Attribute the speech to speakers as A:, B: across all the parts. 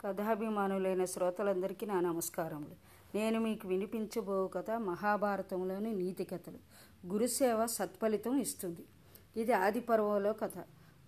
A: కథాభిమానులైన శ్రోతలందరికీ నా నమస్కారములు. నేను మీకు వినిపించబో కథ మహాభారతంలోని నీతి కథలు. గురుసేవ సత్ఫలితం ఇస్తుంది. ఇది ఆది పర్వంలో కథ.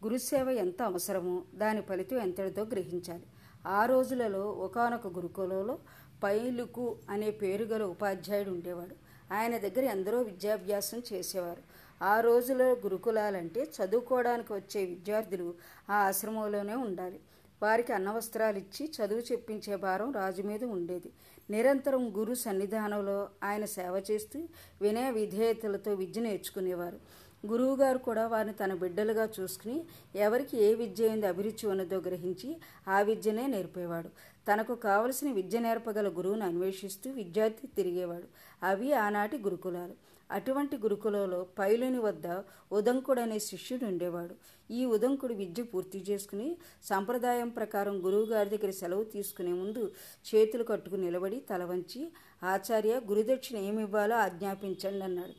A: గురుసేవ ఎంత అవసరమో దాని ఫలితం ఎంతటితో గ్రహించాలి. ఆ రోజులలో ఒకానొక గురుకులంలో పైలుకు అనే పేరు గల ఉపాధ్యాయుడు ఉండేవాడు. ఆయన దగ్గర ఎందరో విద్యాభ్యాసం చేసేవారు. ఆ రోజులో గురుకులాలంటే చదువుకోవడానికి వచ్చే విద్యార్థులు ఆ ఆశ్రమంలోనే ఉండాలి. వారికి అన్నవస్త్రాలు ఇచ్చి చదువు చెప్పించే భారం రాజు మీద ఉండేది. నిరంతరం గురు సన్నిధానంలో ఆయన సేవ చేస్తూ వినయ విధేయతలతో విద్య నేర్చుకునేవారు. గురువుగారు కూడా వారిని తన బిడ్డలుగా చూసుకుని ఎవరికి ఏ విద్య ఏంది అభిరుచి ఉన్నదో గ్రహించి ఆ విద్యనే నేర్పేవాడు. తనకు కావలసిన విద్య నేర్పగల గురువును అన్వేషిస్తూ విద్యార్థి తిరిగేవాడు. అవి ఆనాటి గురుకులాలు. అటువంటి గురుకులలో పైలుని వద్ద ఉదంకుడు అనే శిష్యుడు ఉండేవాడు. ఈ ఉదంకుడు విద్య పూర్తి చేసుకుని సంప్రదాయం ప్రకారం గురువు గారి దగ్గర సెలవు తీసుకునే ముందు చేతులు కట్టుకుని నిలబడి తల వంచి ఆచార్య గురుదక్షిణ ఏమివ్వాలో ఆజ్ఞాపించండి అన్నాడు.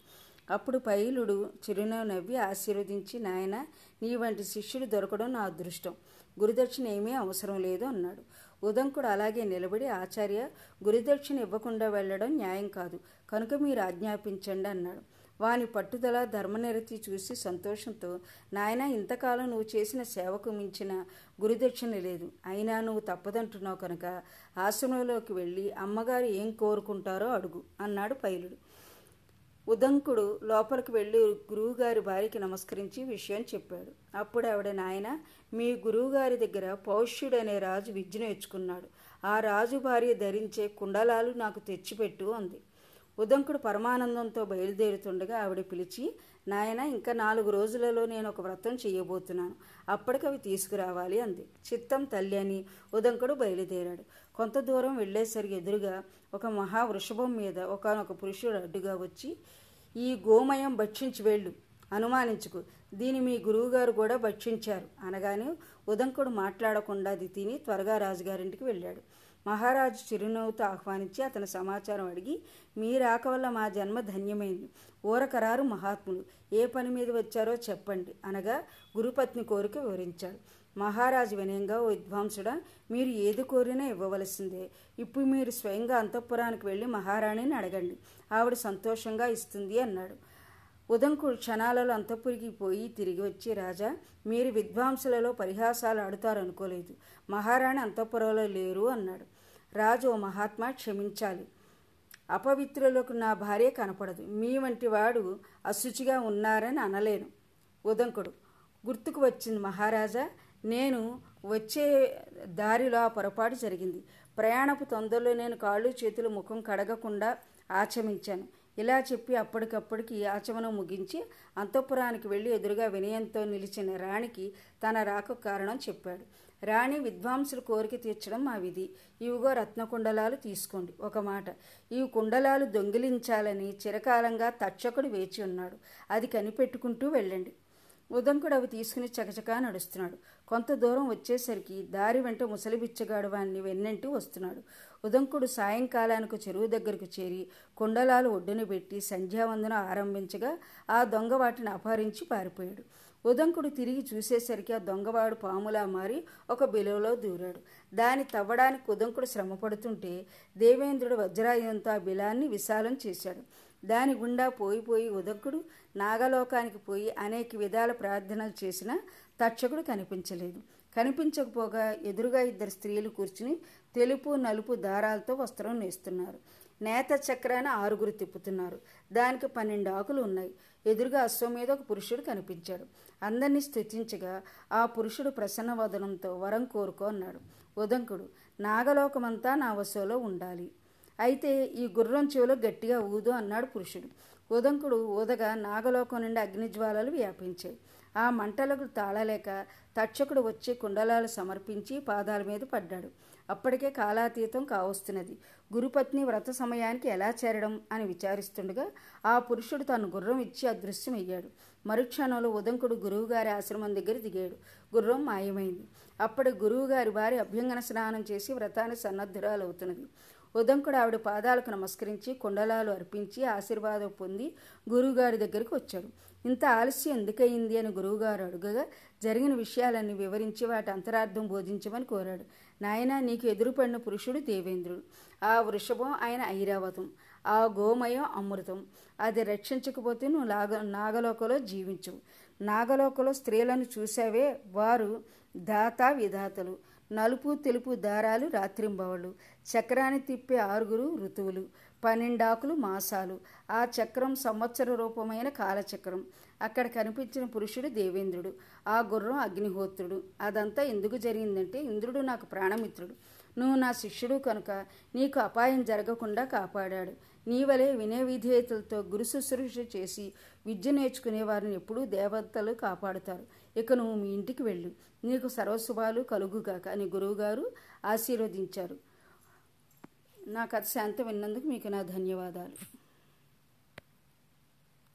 A: అప్పుడు పైలుడు చిరునవ్వు నవ్వి ఆశీర్వదించి నాయన నీ వంటి శిష్యుడు దొరకడం నా అదృష్టం. గురుదక్షిణ ఏమీ అవసరం లేదు అన్నాడు. ఉదంకుడు అలాగే నిలబడి ఆచార్య గురుదక్షిణ ఇవ్వకుండా వెళ్ళడం న్యాయం కాదు. కనుక మీరు ఆజ్ఞాపించండి అన్నాడు. వాని పట్టుదల ధర్మనిరతి చూసి సంతోషంతో నాయన ఇంతకాలం నువ్వు చేసిన సేవకు మించిన గురుదక్షిణ లేదు. అయినా నువ్వు తప్పదంటున్నావు కనుక ఆశ్రమంలోకి వెళ్ళి అమ్మగారు ఏం కోరుకుంటారో అడుగు అన్నాడు పైలుడు. ఉదంకుడు లోపలికి వెళ్ళి గురువుగారి భార్యకి నమస్కరించి విషయం చెప్పాడు. అప్పుడు ఆవిడ నాయన మీ గురువుగారి దగ్గర పౌష్యుడు అనే రాజు విద్య నేర్చుకున్నాడు. ఆ రాజు భార్య ధరించే కుండలాలు నాకు తెచ్చిపెట్టు అంది. ఉదంకుడు పరమానందంతో బయలుదేరుతుండగా ఆవిడ పిలిచి నాయన ఇంకా నాలుగు రోజులలో నేను ఒక వ్రతం చేయబోతున్నాను. అవి తీసుకురావాలి అంది. చిత్తం తల్లి అని ఉదంకుడు బయలుదేరాడు. కొంత దూరం వెళ్ళేసరికి ఎదురుగా ఒక మహా వృషభం మీద ఒకనొక పురుషుడు అడ్డుగా వచ్చి ఈ గోమయం భక్షించి వెళ్ళు అనుమానించుకు. దీని మీ గురువుగారు కూడా భక్షించారు అనగానే ఉదంకుడు మాట్లాడకుండా అది తిని త్వరగా రాజుగారింటికి వెళ్ళాడు. మహారాజు చిరునవ్వుతో ఆహ్వానించి అతని సమాచారం అడిగి మీ రాక వల్ల మా జన్మ ధన్యమైంది. ఊరకరారు మహాత్ములు. ఏ పని మీద వచ్చారో చెప్పండి అనగా గురుపత్ని కోరిక వివరించాడు. మహారాజు వినయంగా ఓ విద్వాంసుడా మీరు ఏది కోరినా ఇవ్వవలసిందే. ఇప్పుడు మీరు స్వయంగా అంతఃపురానికి వెళ్ళి మహారాణిని అడగండి. ఆవిడ సంతోషంగా ఇస్తుంది అన్నాడు. ఉదంకుడు క్షణాలలో అంతఃపురిగిపోయి తిరిగి వచ్చి రాజా మీరు విద్వాంసులలో పరిహాసాలు ఆడుతారనుకోలేదు. మహారాణి అంతఃపురంలో లేరు అన్నాడు. రాజు ఓ మహాత్మా క్షమించాలి. అపవిత్రులకు నా భార్య కనపడదు. మీ వంటి వాడు అశుచిగా ఉన్నారని అనలేను. ఉదంకుడు గుర్తుకు వచ్చింది మహారాజా నేను వచ్చే దారిలో ఆ పొరపాటు జరిగింది. ప్రయాణపు తొందరలో నేను కాళ్ళు చేతులు ముఖం కడగకుండా ఆచమించాను ఇలా చెప్పి అప్పటికప్పటికి ఆచమనం ముగించి అంతఃపురానికి వెళ్ళి ఎదురుగా వినయంతో నిలిచిన రాణికి తన రాక కారణం చెప్పాడు. రాణి విద్వాంసుల కోరిక తీర్చడం మా విధి. ఇవిగో రత్నకుండలాలు తీసుకోండి. ఒక మాట ఈ కుండలాలు దొంగిలించాలని చిరకాలంగా తక్షకుడు వేచి ఉన్నాడు. అది కనిపెట్టుకుంటూ వెళ్ళండి. ఉదంకుడు అవి తీసుకుని చకచకా నడుస్తున్నాడు. కొంత దూరం వచ్చేసరికి దారి వెంట ముసలి బిచ్చగాడు వాడిని వెన్నంటి వస్తున్నాడు. ఉదంకుడు సాయంకాలానికి చెరువు దగ్గరకు చేరి కుండలాలు ఒడ్డున పెట్టి సంధ్యావందనం ఆరంభించగా ఆ దొంగ వాటిని అపహరించి పారిపోయాడు. ఉదంకుడు తిరిగి చూసేసరికి ఆ దొంగవాడు పాములా మారి ఒక బిలువలో దూరాడు. దాన్ని తవ్వడానికి ఉదంకుడు శ్రమపడుతుంటే దేవేంద్రుడు వజ్రాయుధంతో ఆ బిలాన్ని విశాలం చేశాడు. దాని గుండా పోయి పోయి నాగలోకానికి పోయి అనేక విధాల ప్రార్థనలు చేసినా తక్షకుడు కనిపించలేదు. కనిపించకపోగా ఎదురుగా ఇద్దరు స్త్రీలు కూర్చుని తెలుపు నలుపు దారాలతో వస్త్రం నేస్తున్నారు. నేత చక్రాన ఆరుగురు తిప్పుతున్నారు. దానికి పన్నెండు ఆకులు ఉన్నాయి. ఎదురుగా అశ్వం మీద ఒక పురుషుడు కనిపించాడు. అందరినీ స్థుతించగా ఆ పురుషుడు ప్రసన్న వదనంతో వరం కోరుకో అన్నాడు. ఉదంకుడు నాగలోకమంతా నా వశంలో ఉండాలి. అయితే ఈ గుర్రం చెవిలో గట్టిగా ఊదు అన్నాడు పురుషుడు. ఉదంకుడు ఊదగా నాగలోకం నుండి అగ్నిజ్వాలలు వ్యాపించాయి. ఆ మంటలకు తాళలేక తక్షకుడు వచ్చి కుండలాలు సమర్పించి పాదాల మీద పడ్డాడు. అప్పటికే కాలాతీతం కావస్తున్నది. గురుపత్ని వ్రత సమయానికి ఎలా చేరడం అని విచారిస్తుండగా ఆ పురుషుడు తను గుర్రం ఇచ్చి అదృశ్యమయ్యాడు. మరుక్షణంలో ఉదంకుడు గురువుగారి ఆశ్రమం దగ్గర దిగాడు. గుర్రం మాయమైంది. అప్పటి గురువుగారి వారి అభ్యంగన స్నానం చేసి వ్రతాన్ని సన్నద్ధురాలవుతున్నది. ఉదంకుడు ఆవిడ పాదాలకు నమస్కరించి కుండలాలు అర్పించి ఆశీర్వాదం పొంది గురువుగారి దగ్గరికి వచ్చాడు. ఇంత ఆలస్యం ఎందుకయింది అని గురువుగారు అడుగగా జరిగిన విషయాలన్నీ వివరించి వాటి అంతరార్థం బోధించమని కోరాడు. నాయన నీకు ఎదురుపడిన పురుషుడు దేవేంద్రుడు. ఆ వృషభం ఆయన ఐరావతం. ఆ గోమయం అమృతం. అది రక్షించకపోతే నువ్వు నాగ నాగలోకలో జీవించవు. నాగలోకలో స్త్రీలను చూసావే వారు దాత విధాతలు. నలుపు తెలుపు దారాలు రాత్రింబవళ్ళు. చక్రాన్ని తిప్పే ఆరుగురు ఋతువులు. పన్నెండాకులు మాసాలు. ఆ చక్రం సంవత్సర రూపమైన కాలచక్రం. అక్కడ కనిపించిన పురుషుడు దేవేంద్రుడు. ఆ గుర్రం అగ్నిహోత్రుడు. అదంతా ఎందుకు జరిగిందంటే ఇంద్రుడు నాకు ప్రాణమిత్రుడు. నువ్వు నా శిష్యుడు కనుక నీకు అపాయం జరగకుండా కాపాడాడు. నీ వలె వినయ విధేయతలతో గురు శుశ్రూష చేసి విద్య నేర్చుకునే వారిని ఎప్పుడూ దేవతలు కాపాడుతారు. ఇక నువ్వు మీ ఇంటికి వెళ్ళు. నీకు సర్వశుభాలు కలుగుగాక అని గురువుగారు ఆశీర్వదించారు. నా కథ శాంతం విన్నందుకు మీకు నా ధన్యవాదాలు.